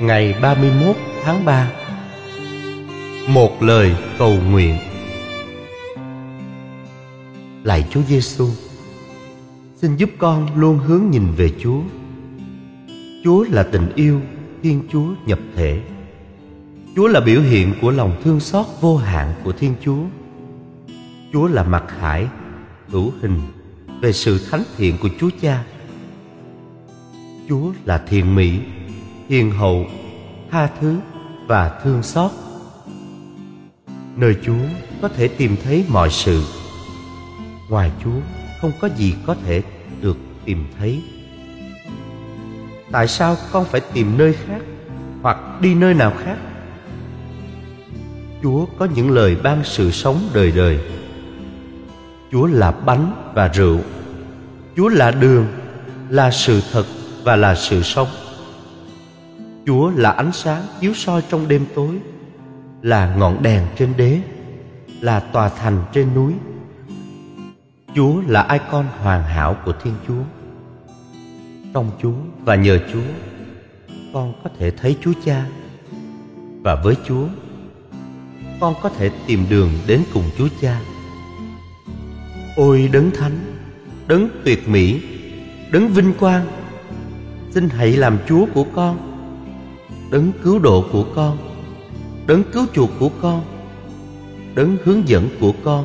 ngày 31 tháng 3 Một lời cầu nguyện Lạy Chúa Giêsu, xin giúp con luôn hướng nhìn về Chúa. Chúa là tình yêu, Thiên Chúa nhập thể. Chúa là biểu hiện của lòng thương xót vô hạn của Thiên Chúa. Chúa là mặt hải, hữu hình về sự thánh thiện của Chúa Cha. Chúa là thiện mỹ, hiền hậu, tha thứ và thương xót. Nơi Chúa có thể tìm thấy mọi sự. Ngoài Chúa không có gì có thể được tìm thấy. Tại sao con phải tìm nơi khác hoặc đi nơi nào khác? Chúa có những lời ban sự sống đời đời. Chúa là bánh và rượu. Chúa là đường, là sự thật và là sự sống. Chúa là ánh sáng chiếu soi trong đêm tối, là ngọn đèn trên đế, là tòa thành trên núi. Chúa là icon hoàn hảo của Thiên Chúa. Trong Chúa và nhờ Chúa, con có thể thấy Chúa Cha. Và với Chúa, con có thể tìm đường đến cùng Chúa Cha. Ôi đấng thánh, đấng tuyệt mỹ, đấng vinh quang, xin hãy làm Chúa của con đấng cứu độ của con. Đấng cứu chuộc của con. Đấng hướng dẫn của con.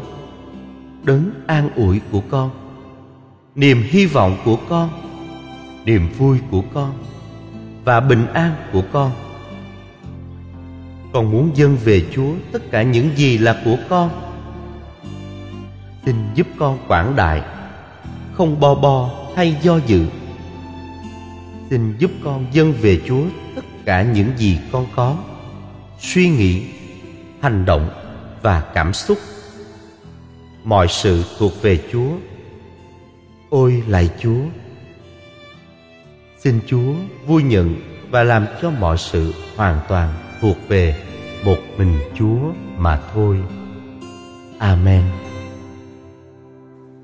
Đấng an ủi của con. Niềm hy vọng của con. Niềm vui của con. Và bình an của con. Con muốn dâng về chúa tất cả những gì là của con. Xin giúp con quảng đại. Không bo bo hay do dự. Xin giúp con dâng về chúa cả những gì con có. Suy nghĩ, hành động và cảm xúc. Mọi sự thuộc về chúa. Ôi lạy chúa. Xin chúa vui nhận và làm cho mọi sự hoàn toàn thuộc về một mình chúa mà thôi. Amen.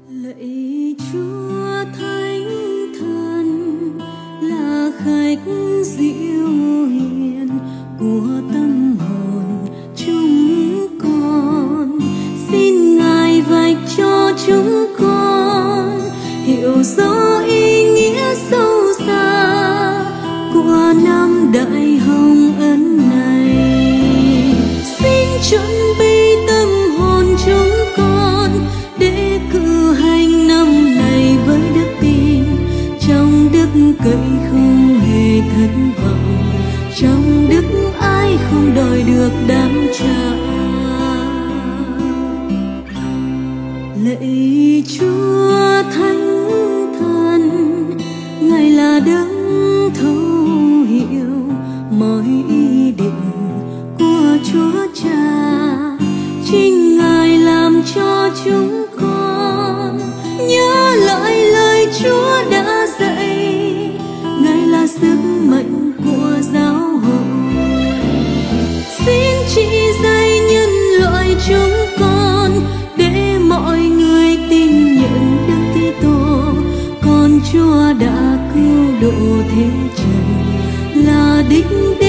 Lạy chúa thánh thần, là khách dịu chuẩn bị tâm hồn chúng con để cử hành năm này với đức tin. Trong đức cậy không hề thất vọng, trong đức ai không đòi được đáp trả. Lạy chúa thánh thần, ngài là đấng thấu hiểu mọi ý độ thế trần là đích đến